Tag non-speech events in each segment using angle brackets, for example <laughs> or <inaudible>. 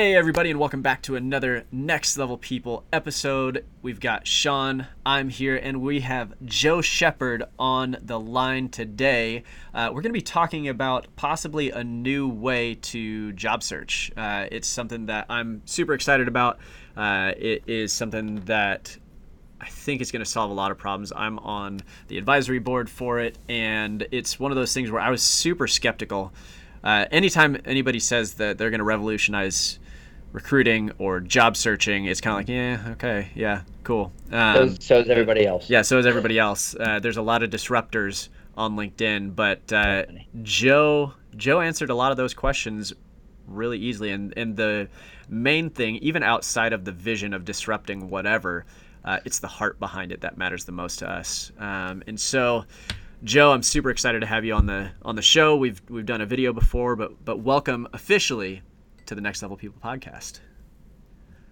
Hey, everybody, and welcome back to another Next Level People episode. We've got Sean, I'm here, and we have Joe Shepard on the line today. Uh, we're going to be talking about possibly a new way to job search. Uh, it's something that I'm super excited about. Uh, it is something that I think it's going to solve a lot of problems. I'm on the advisory board for it, and it's one of those things where I was super skeptical. Uh, anytime anybody says that they're going to revolutionize recruiting or job searching, it's kind of like, yeah, okay, yeah, cool. Um, so, so, is everybody else. Yeah, so is everybody else. Uh, there's a lot of disruptors on LinkedIn, but uh, Joe Joe answered a lot of those questions really easily, and and the main thing, even outside of the vision of disrupting whatever, uh, it's the heart behind it that matters the most to us. Um, and so. Joe, I'm super excited to have you on the on the show. We've we've done a video before, but but welcome officially to the Next Level People podcast.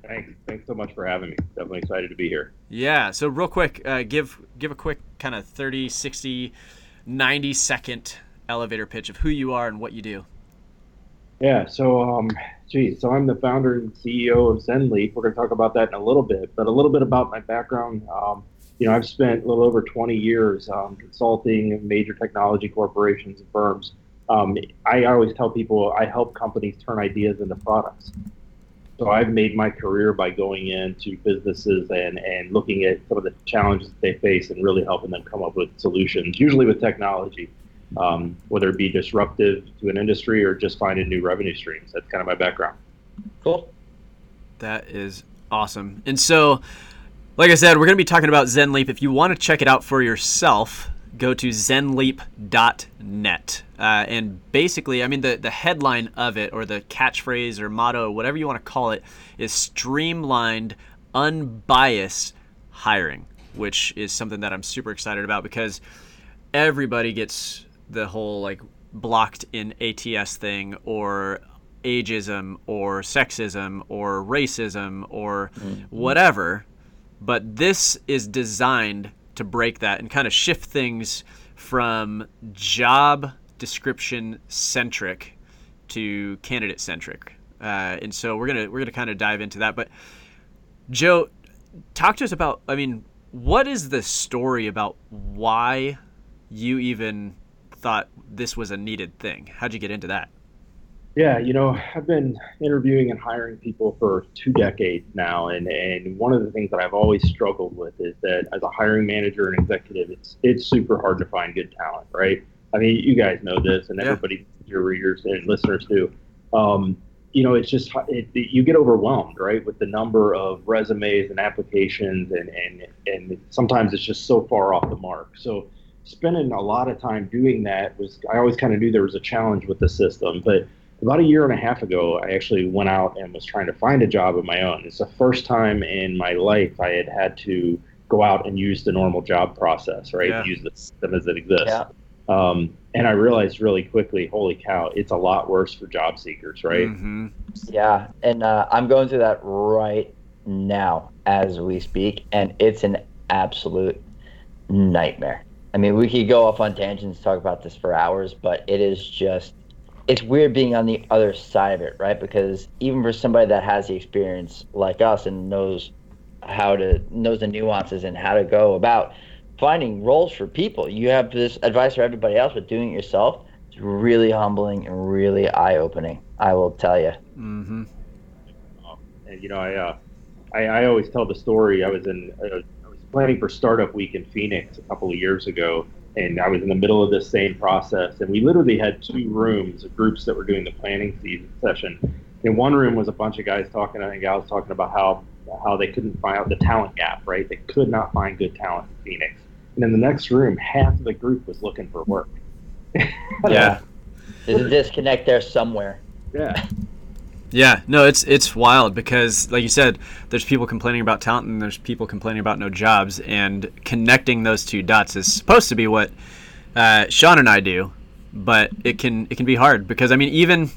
Thanks. Thanks so much for having me. Definitely excited to be here. Yeah. So real quick, uh, give give a quick kind of 30, 60, 90 second elevator pitch of who you are and what you do. Yeah. So, um, geez, so I'm the founder and CEO of ZenLeap. We're going to talk about that in a little bit, but a little bit about my background. Um, you know, I've spent a little over 20 years um, consulting major technology corporations and firms um, I always tell people I help companies turn ideas into products. So I've made my career by going into businesses and, and looking at some of the challenges they face and really helping them come up with solutions, usually with technology, um, whether it be disruptive to an industry or just finding new revenue streams. That's kind of my background. Cool. That is awesome. And so, like I said, we're going to be talking about ZenLeap. If you want to check it out for yourself, go to zenleap.net. Uh, and basically, I mean, the, the headline of it, or the catchphrase or motto, whatever you want to call it, is streamlined, unbiased hiring, which is something that I'm super excited about because everybody gets the whole like blocked in ATS thing or ageism or sexism or racism or mm-hmm. whatever. But this is designed to break that and kind of shift things from job description centric to candidate centric. Uh, and so we're gonna we're gonna kind of dive into that. But Joe, talk to us about. I mean, what is the story about why you even thought this was a needed thing? How'd you get into that? Yeah, you know, I've been interviewing and hiring people for two decades now, and, and one of the things that I've always struggled with is that as a hiring manager and executive, it's it's super hard to find good talent, right? I mean, you guys know this, and everybody, yeah. your readers and listeners do. Um, you know, it's just it, it, you get overwhelmed, right, with the number of resumes and applications, and and and sometimes it's just so far off the mark. So spending a lot of time doing that was I always kind of knew there was a challenge with the system, but about a year and a half ago, I actually went out and was trying to find a job of my own. It's the first time in my life I had had to go out and use the normal job process, right? Yeah. Use the system as it exists. Yeah. Um, and I realized really quickly, holy cow, it's a lot worse for job seekers, right? Mm-hmm. Yeah, and uh, I'm going through that right now as we speak, and it's an absolute nightmare. I mean, we could go off on tangents, talk about this for hours, but it is just it's weird being on the other side of it, right? Because even for somebody that has the experience like us and knows how to knows the nuances and how to go about finding roles for people, you have this advice for everybody else, but doing it yourself is really humbling and really eye opening. I will tell you. Mm-hmm. And you know, I, uh, I, I always tell the story. I was in uh, I was planning for Startup Week in Phoenix a couple of years ago, and I was in the middle of this same process. And we literally had two rooms of groups that were doing the planning season session. In one room was a bunch of guys talking, I think I was talking about how how they couldn't find out the talent gap, right? They could not find good talent in Phoenix. And in the next room, half of the group was looking for work. yeah. There's a disconnect there somewhere. Yeah. Yeah, no, it's it's wild because, like you said, there's people complaining about talent and there's people complaining about no jobs, and connecting those two dots is supposed to be what uh, Sean and I do, but it can it can be hard because I mean even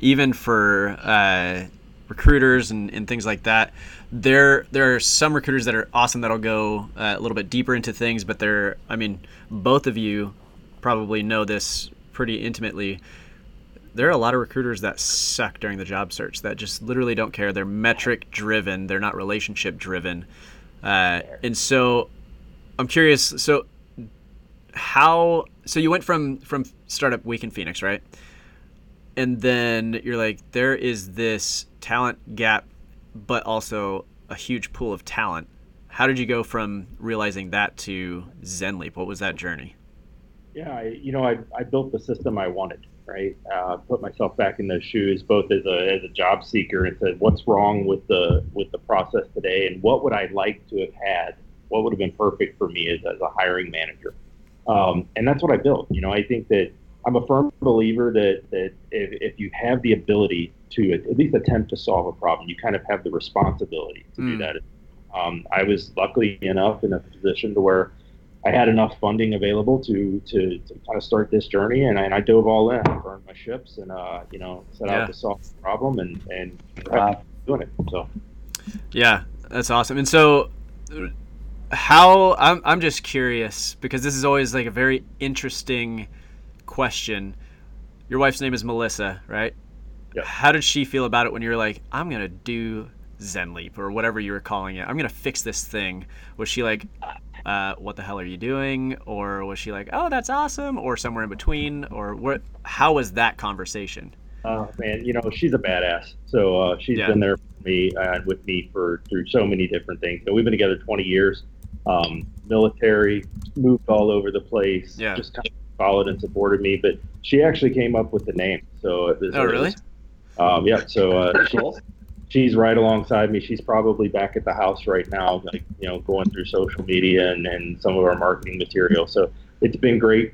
even for uh, recruiters and, and things like that, there there are some recruiters that are awesome that'll go uh, a little bit deeper into things, but they're I mean both of you probably know this pretty intimately there are a lot of recruiters that suck during the job search that just literally don't care. They're metric driven. They're not relationship driven. Uh, and so I'm curious. So how? So you went from from startup week in Phoenix, right? And then you're like, there is this talent gap, but also a huge pool of talent. How did you go from realizing that to ZenLeap? What was that journey? Yeah, I, you know, I, I built the system I wanted, right? Uh, put myself back in those shoes, both as a, as a job seeker, and said, what's wrong with the with the process today, and what would I like to have had? What would have been perfect for me as, as a hiring manager? Um, and that's what I built. You know, I think that I'm a firm believer that that if, if you have the ability to at least attempt to solve a problem, you kind of have the responsibility to mm. do that. Um, I was luckily enough in a position to where I had enough funding available to to, to kind of start this journey, and I, and I dove all in, burned my ships, and uh, you know set yeah. out to solve the problem, and and wow. doing it. So yeah, that's awesome. And so, how I'm I'm just curious because this is always like a very interesting question. Your wife's name is Melissa, right? Yep. How did she feel about it when you were like, I'm gonna do ZenLeap or whatever you were calling it? I'm gonna fix this thing. Was she like, uh, what the hell are you doing? Or was she like, oh, that's awesome? Or somewhere in between? Or what? How was that conversation? Oh man, you know she's a badass. So uh, she's yeah. been there for me and with me for through so many different things. So we've been together 20 years. Um, military, moved all over the place. Yeah. Just kind of followed and supported me. But she actually came up with the name. So it was, oh really? um, yeah. So uh, cool she's right alongside me. She's probably back at the house right now, like you know, going through social media and, and some of our marketing material. So it's been great.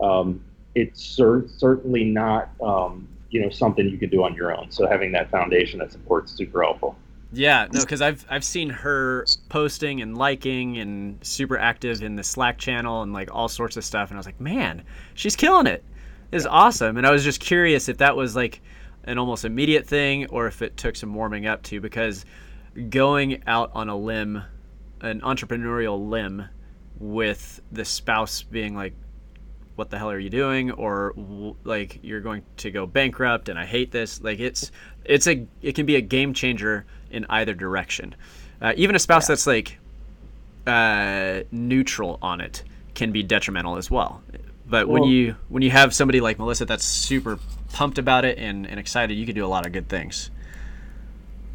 Um, it's cer- certainly not um, you know something you can do on your own. So having that foundation that supports super helpful. Yeah, no, because I've I've seen her posting and liking and super active in the Slack channel and like all sorts of stuff, and I was like, man, she's killing it. It's awesome, and I was just curious if that was like an almost immediate thing or if it took some warming up to because going out on a limb, an entrepreneurial limb, with the spouse being like, what the hell are you doing? or like you're going to go bankrupt and i hate this like it's it's a it can be a game changer in either direction. Uh, even a spouse yeah. that's like uh, neutral on it can be detrimental as well. But well, when you when you have somebody like melissa that's super pumped about it and, and excited, you could do a lot of good things.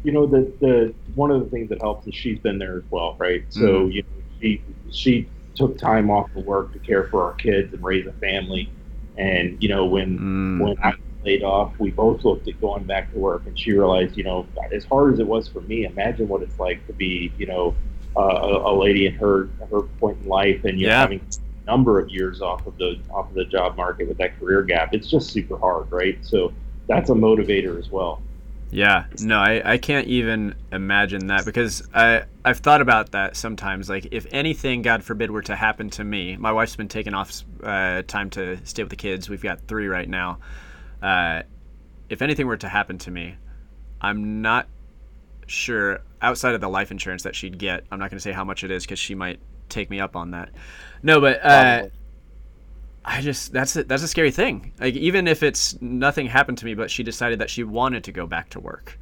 You know, the the one of the things that helps is she's been there as well, right? So mm you know, she she took time off of work to care for our kids and raise a family. And you know, when mm. when I laid off, we both looked at going back to work, and she realized, you know, as hard as it was for me, imagine what it's like to be, you know, uh, a, a, lady in her her point in life, and you yeah. know, having number of years off of the off of the job market with that career gap. It's just super hard, right? So that's a motivator as well. Yeah, no, I, I can't even imagine that because I I've thought about that sometimes. Like if anything, God forbid, were to happen to me, my wife's been taking off uh, time to stay with the kids. We've got three right now. Uh, if anything were to happen to me, I'm not sure outside of the life insurance that she'd get. I'm not going to say how much it is because she might take me up on that. No, but uh, I just that's a, that's a scary thing. Like even if it's nothing happened to me, but she decided that she wanted to go back to work,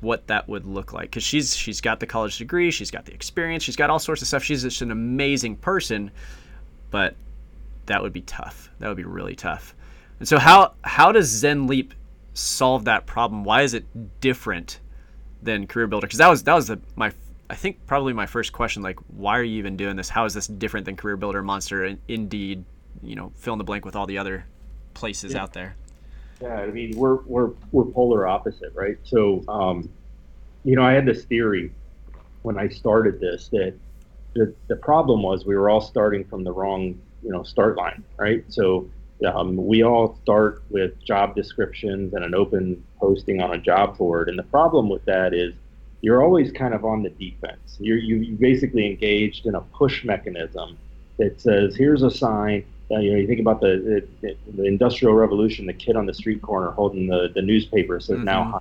what that would look like. Because she's she's got the college degree, she's got the experience, she's got all sorts of stuff. She's just an amazing person, but that would be tough. That would be really tough. And so how how does ZenLeap solve that problem? Why is it different than Career Builder? Because that was that was the, my I think probably my first question, like, why are you even doing this? How is this different than Career Builder, Monster, and Indeed, you know, fill in the blank with all the other places yeah. out there? Yeah, I mean, we're we're we're polar opposite, right? So, um, you know, I had this theory when I started this that the the problem was we were all starting from the wrong, you know, start line, right? So. Um, we all start with job descriptions and an open posting on a job board, and the problem with that is you're always kind of on the defense. You're you, basically engaged in a push mechanism that says, here's a sign. Uh, you know, you think about the, the, the industrial revolution, the kid on the street corner holding the, the newspaper says mm-hmm. now,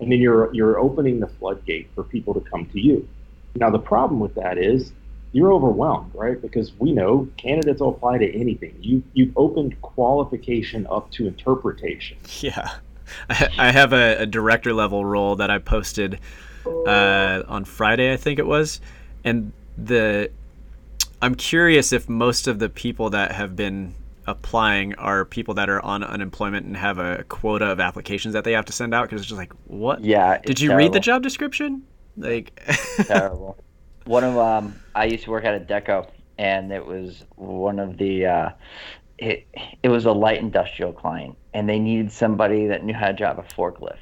and then you're you're opening the floodgate for people to come to you. Now the problem with that is you're overwhelmed, right? Because we know candidates will apply to anything. You you've opened qualification up to interpretation. Yeah, <laughs> I have a, a director level role that I posted uh, on Friday, I think it was, and the I'm curious if most of the people that have been applying are people that are on unemployment and have a quota of applications that they have to send out because it's just like what Yeah. did you read the job description like <laughs> terrible. One of um, I used to work at Adecco, and it was one of the, uh, it it was a light industrial client, and they needed somebody that knew how to drive a forklift.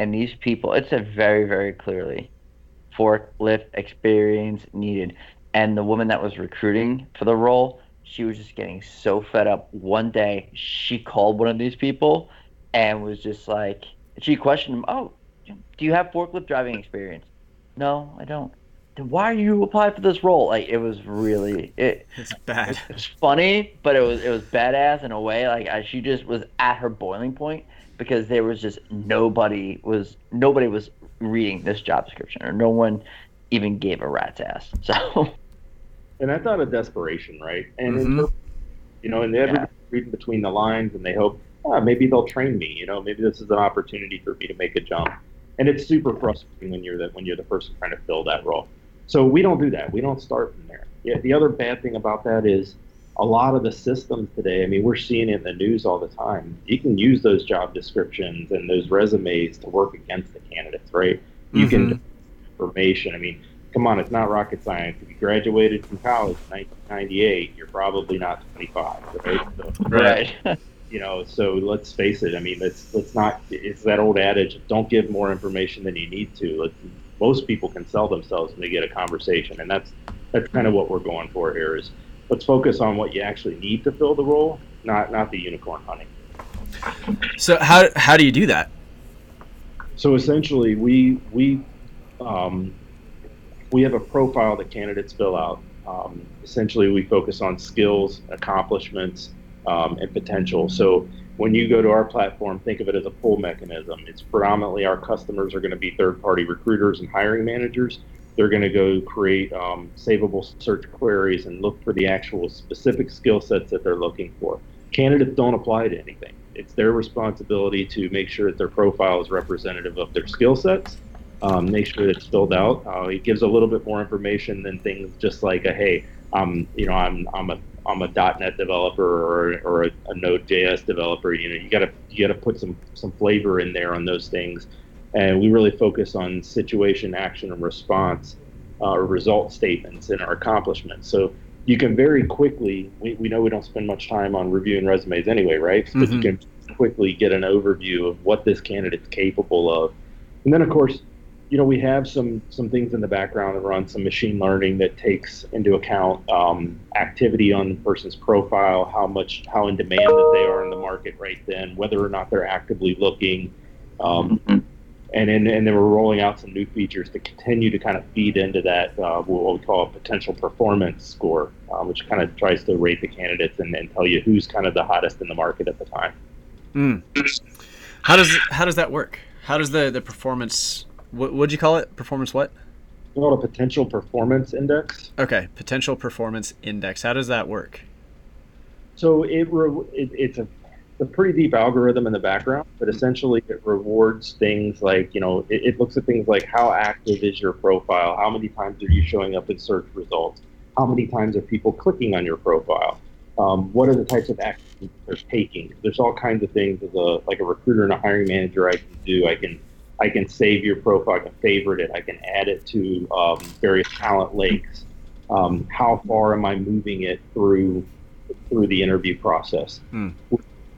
And these people, it said very very clearly, forklift experience needed. And the woman that was recruiting for the role, she was just getting so fed up. One day, she called one of these people, and was just like, she questioned him, "Oh, do you have forklift driving experience?" No, I don't. Then why are you applying for this role? Like it was really it. <laughs> it's bad It was funny, but it was it was badass in a way. Like I, she just was at her boiling point because there was just nobody was nobody was reading this job description, or no one even gave a rat's ass. <laughs> So and that's out of desperation, right? And Mhm. interpret- you know, and everybody's reading between the lines, and they hope, ah, maybe they'll train me. You know, maybe this is an opportunity for me to make a jump. And it's super frustrating when you're the when you're the person trying to fill that role. So we don't do that. We don't start from there. Yeah. The other bad thing about that is a lot of the systems today. I mean, we're seeing it in the news all the time. You can use those job descriptions and those resumes to work against the candidates, right? You Mhm. can information. I mean, come on, it's not rocket science. If you graduated from college in 1998, you're probably not 25, right? So, Right. <laughs> you know, so let's face it. I mean, let's let's not. It's that old adage: don't give more information than you need to. Let's, most people can sell themselves when they get a conversation, and that's that's kind of what we're going for here. Is let's focus on what you actually need to fill the role, not not the unicorn hunting. so how how do you do that So essentially, we we um, we have a profile that candidates fill out. Um, essentially, we focus on skills, accomplishments, um, and potential. So when you go to our platform, think of it as a pull mechanism. It's predominantly our customers are going to be third-party recruiters and hiring managers. They're going to go create um, savable search queries and look for the actual specific skill sets that they're looking for. Candidates don't apply to anything. It's their responsibility to make sure that their profile is representative of their skill sets um, make sure that it's filled out. Uh, it gives a little bit more information than things just like a hey, um, you know, I'm I'm a I'm a .NET developer or, or a, a Node.js developer. You know, you gotta you gotta put some some flavor in there on those things, and we really focus on situation, action, and response, uh, or result statements in our accomplishments. So you can very quickly. We, we know we don't spend much time on reviewing resumes anyway, right? But you can quickly get an overview of what this candidate's capable of, and then of course you know, we have some some things in the background that run some machine learning that takes into account um, activity on the person's profile, how much, how in demand that they are in the market right then, whether or not they're actively looking, um, and then and then we're rolling out some new features to continue to kind of feed into that uh, what we call a potential performance score, um, which kind of tries to rate the candidates and, and tell you who's kind of the hottest in the market at the time. Mm. How does how does that work? How does the the performance what would you call it? Performance what? We call it a potential performance index. Okay, potential performance index. How does that work? So it, it it's a, a pretty deep algorithm in the background, but essentially it rewards things like you know it, it looks at things like how active is your profile, how many times are you showing up in search results, how many times are people clicking on your profile, um, what are the types of actions they're taking. There's all kinds of things as a like a recruiter and a hiring manager I can do. I can I can save your profile, I can favorite it, I can add it to um, various talent lakes. Um, how far am I moving it through through the interview process? Hmm.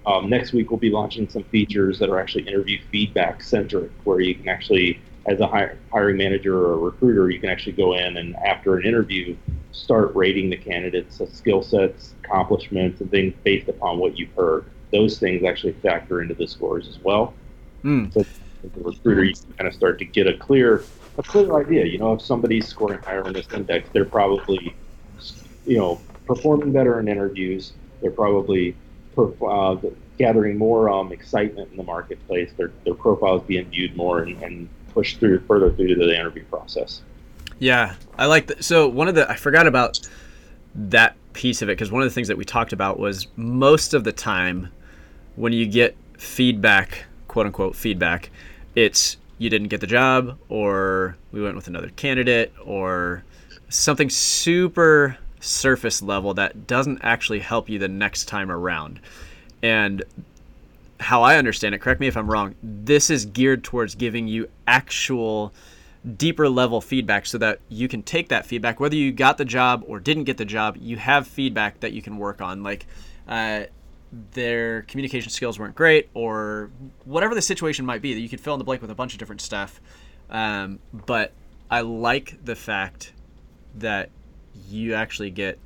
Um, next week we'll be launching some features that are actually interview feedback centric, where you can actually, as a hire, hiring manager or a recruiter, you can actually go in and after an interview start rating the candidates' uh, skill sets, accomplishments, and things based upon what you've heard. Those things actually factor into the scores as well Mm. as a recruiter, you can kind of start to get a clear, a clear idea. You know, if somebody's scoring higher on this index, they're probably, you know, performing better in interviews. They're probably uh, gathering more um, excitement in the marketplace. Their their profile is being viewed more and, and pushed through further through to the interview process. Yeah, I like that. So one of the I forgot about that piece of it because one of the things that we talked about was most of the time when you get feedback, quote unquote feedback, it's you didn't get the job or we went with another candidate or something super surface level that doesn't actually help you the next time around. And how I understand it, correct me if I'm wrong, this is geared towards giving you actual deeper level feedback so that you can take that feedback, whether you got the job or didn't get the job, you have feedback that you can work on. Like, uh, their communication skills weren't great, or whatever the situation might be, that you could fill in the blank with a bunch of different stuff. Um, but I like the fact that you actually get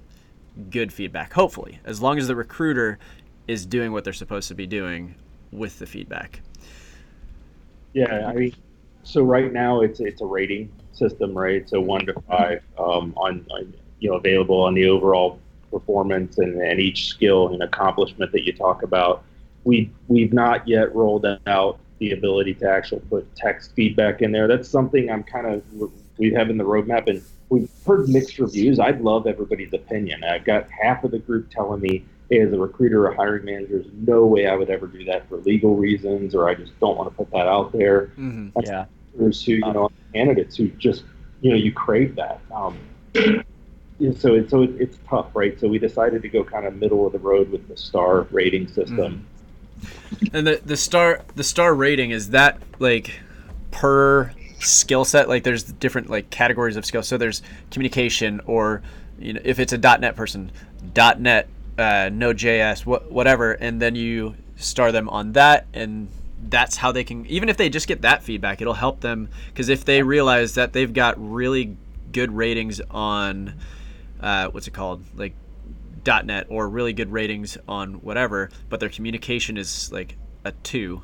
good feedback, hopefully, as long as the recruiter is doing what they're supposed to be doing with the feedback. Yeah, I mean, so right now it's it's a rating system, right? So one to five um, on, on, you know available on the overall performance and, and each skill and accomplishment that you talk about. We we've not yet rolled out the ability to actually put text feedback in there. That's something I'm kind of we have in the roadmap, and we've heard mixed reviews. I'd love everybody's opinion. I've got half of the group telling me, hey, as a recruiter or hiring manager, there's no way I would ever do that for legal reasons, or I just don't want to put that out there. Mm-hmm. Yeah. Who, you know, candidates who just, you know, you crave that. Um, so it's so it's tough, right? So we decided to go kind of middle of the road with the star rating system. Mm. And the the star the star rating is that like per skill set like there's different like categories of skills so there's communication or you know if it's a .NET person .NET uh, Node.js wh- whatever and then you star them on that and that's how they can even if they just get that feedback it'll help them. Because if they realize that they've got really good ratings on uh, what's it called? Like .NET or really good ratings on whatever but their communication is like a two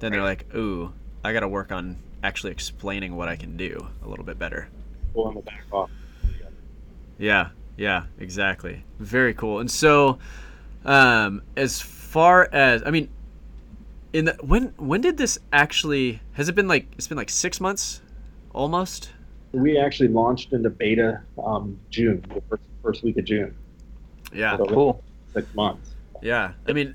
then they're like ooh I got to work on actually explaining what I can do a little bit better. Pulling the back off. Yeah, yeah, exactly. Very cool. And so, um, as far as I mean, in the when when did this actually? Has it been like it's been like six months, almost? We actually launched into beta um, June, the first, first week of June. Yeah, so cool. Six months. Yeah, I mean,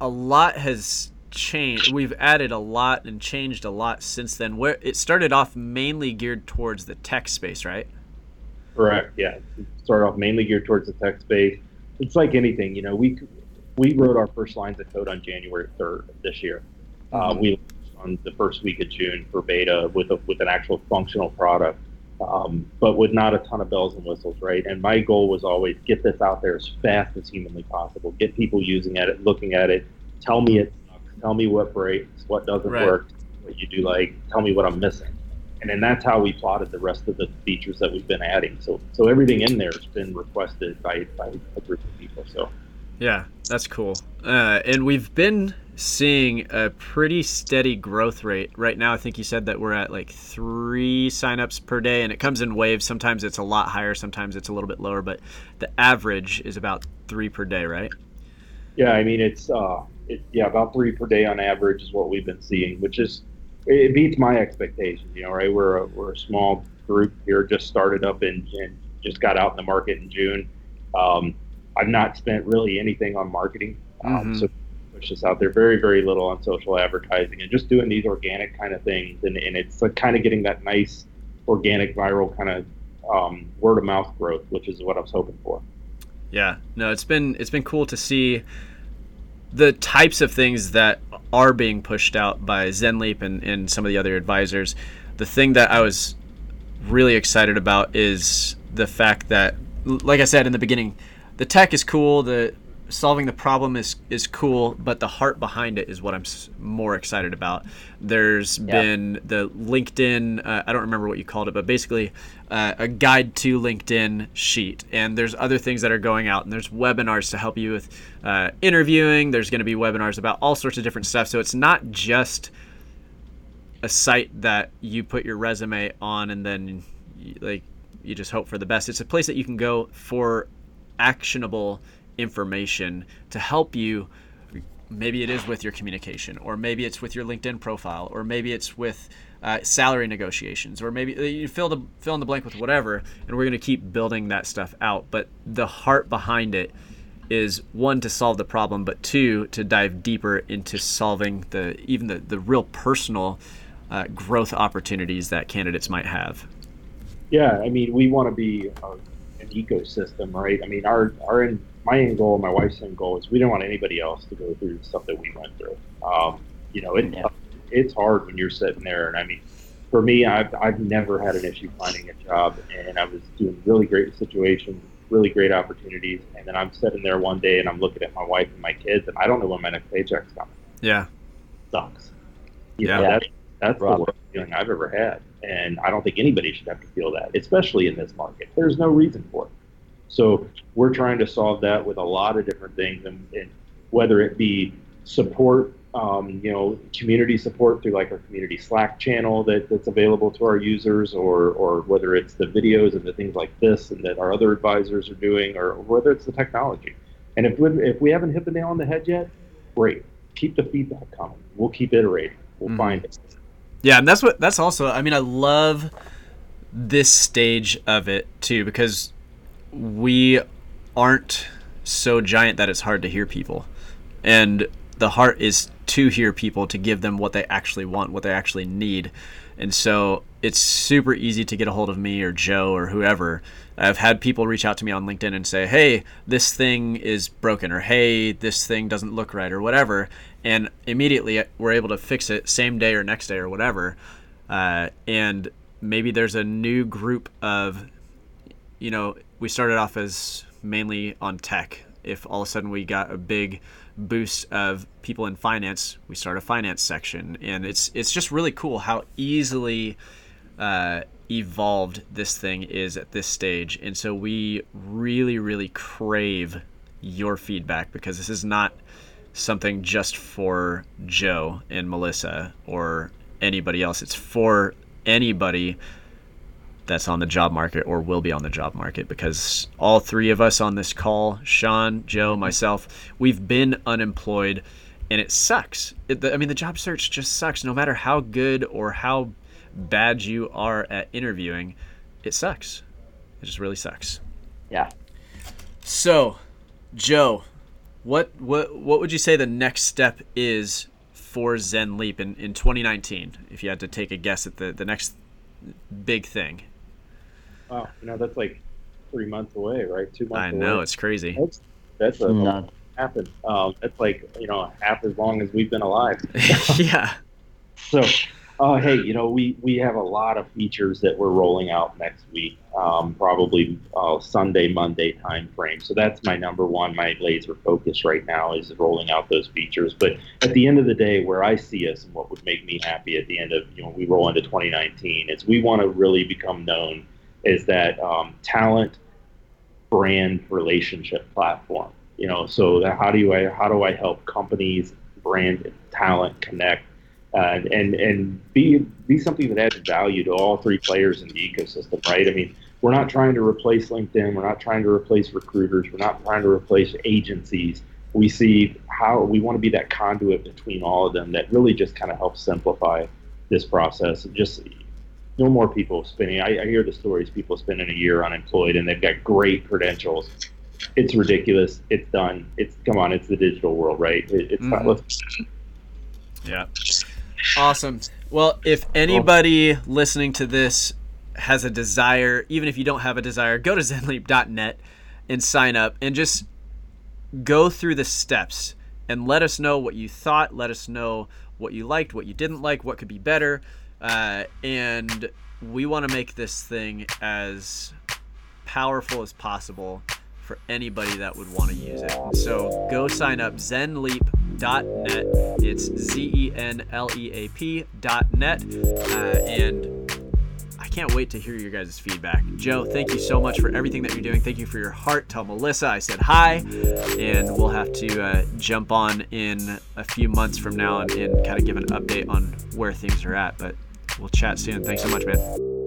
a lot has changed. We've added a lot and changed a lot since then. Where it started off mainly geared towards the tech space, right? Correct. Yeah, it started off mainly geared towards the tech space. It's like anything, you know. We we wrote our first lines of code on January third of this year. Uh, mm-hmm. We on the first week of June for beta with a, with an actual functional product, um, but with not a ton of bells and whistles, right? And my goal was always get this out there as fast as humanly possible, get people using at it, looking at it, tell me it Tell me what breaks, what doesn't right. work, what you do like. Tell me what I'm missing, and then that's how we plotted the rest of the features that we've been adding. So so everything in there has been requested by by a group of people. So yeah, that's cool. Uh, and we've been seeing a pretty steady growth rate. Right now, I think you said that we're at like three signups per day, and it comes in waves. Sometimes it's a lot higher, sometimes it's a little bit lower, but the average is about three per day, right? Yeah, I mean it's uh, it, yeah, about three per day on average is what we've been seeing, which is it beats my expectations. You know, right? We're a, we're a small group here, just started up in and just got out in the market in June. Um, I've not spent really anything on marketing, um, mm-hmm. so push this out there. Very very little on social advertising and just doing these organic kind of things, and, and it's like kind of getting that nice organic viral kind of um, word of mouth growth, which is what I was hoping for. Yeah, no, it's been it's been cool to see the types of things that are being pushed out by ZenLeap and, and some of the other advisors. The thing that I was really excited about is the fact that, like I said in the beginning, the tech is cool. The solving the problem is is cool, but the heart behind it is what I'm more excited about. There's yeah. been the LinkedIn, uh, I don't remember what you called it, but basically uh, a guide to LinkedIn sheet. And there's other things that are going out, and there's webinars to help you with uh, interviewing. There's going to be webinars about all sorts of different stuff. So it's not just a site that you put your resume on and then like you just hope for the best. It's a place that you can go for actionable information to help you maybe it is with your communication or maybe it's with your linkedin profile or maybe it's with uh, salary negotiations, or maybe uh, you fill the fill in the blank with whatever, and we're going to keep building that stuff out. But the heart behind it is one to solve the problem, but two to dive deeper into solving the even the the real personal uh, growth opportunities that candidates might have. Yeah, I mean, we want to be a, an ecosystem, right? I mean, our our my end goal, my wife's end goal is we don't want anybody else to go through the stuff that we went through. Um, you know, it, Yeah. it's hard when you're sitting there, and I mean, for me, I've I've never had an issue finding a job, and I was doing really great situations, really great opportunities, and then I'm sitting there one day and I'm looking at my wife and my kids, and I don't know when my next paycheck's coming. Yeah. Sucks. You Yeah. know, that's that's Rough. the worst feeling I've ever had, and I don't think anybody should have to feel that, especially in this market. There's no reason for it. So we're trying to solve that with a lot of different things, and, and whether it be support, um, you know, community support through like our community Slack channel that, that's available to our users, or or whether it's the videos and the things like this and that our other advisors are doing, or whether it's the technology. And if we, if we haven't hit the nail on the head yet, great. Keep the feedback coming. We'll keep iterating. We'll Mhm. find it. Yeah, and that's what that's also. I mean, I love this stage of it too because we aren't so giant that it's hard to hear people, and the heart is to hear people to give them what they actually want, what they actually need, and so it's super easy to get a hold of me or Joe or whoever. I've had people reach out to me on LinkedIn and say, "Hey, this thing is broken," or "Hey, this thing doesn't look right," or whatever, and immediately we're able to fix it same day or next day or whatever. Uh, and maybe there's a new group of, you know, we started off as mainly on tech. If all of a sudden we got a big boost of people in finance, we start a finance section, and it's it's just really cool how easily uh, evolved this thing is at this stage. And so we really, really crave your feedback because this is not something just for Joe and Melissa or anybody else. It's for anybody that's on the job market or will be on the job market because all three of us on this call, Sean, Joe, myself, we've been unemployed and it sucks. It, the, I mean, the job search just sucks. No matter how good or how bad you are at interviewing, it sucks. It just really sucks. Yeah. So, Joe, what what what would you say the next step is for ZenLeap in, in 2019? If you had to take a guess at the, the next big thing. Wow, you know that's like three months away, right? Two months. I know away. it's crazy. That's that's a None. happen. Um, that's like you know half as long as we've been alive. <laughs> yeah. So, uh, hey, you know, we, we have a lot of features that we're rolling out next week, um, probably uh, Sunday, Monday time frame. So that's my number one, my laser focus right now is rolling out those features. But at the end of the day, where I see us and what would make me happy at the end of, you know, we roll into 2019 is we want to really become known as that um, talent brand relationship platform. You know, so how do you I how do I help companies, brand, and talent connect uh, and and be be something that adds value to all three players in the ecosystem, right? I mean, we're not trying to replace LinkedIn, we're not trying to replace recruiters, we're not trying to replace agencies. We see how we want to be that conduit between all of them that really just kind of helps simplify this process. Just no more people spending. I, I hear the stories people spending a year unemployed and they've got great credentials. It's ridiculous. It's done. It's come on. It's the digital world, right? It, it's not. Mhm. Let's Yeah. Awesome. Well, if anybody listening to this has a desire, even if you don't have a desire, go to zenleap.net and sign up and just go through the steps and let us know what you thought. Let us know what you liked, what you didn't like, what could be better. Uh, and we want to make this thing as powerful as possible for anybody that would want to use it. So go sign up zenleap.net. It's Z E N L E A P.net. Uh, and I can't wait to hear your guys' feedback. Joe, thank you so much for everything that you're doing. Thank you for your heart. Tell Melissa I said hi. And we'll have to uh, jump on in a few months from now and, and kind of give an update on where things are at. But we'll chat soon. Thanks so much, man.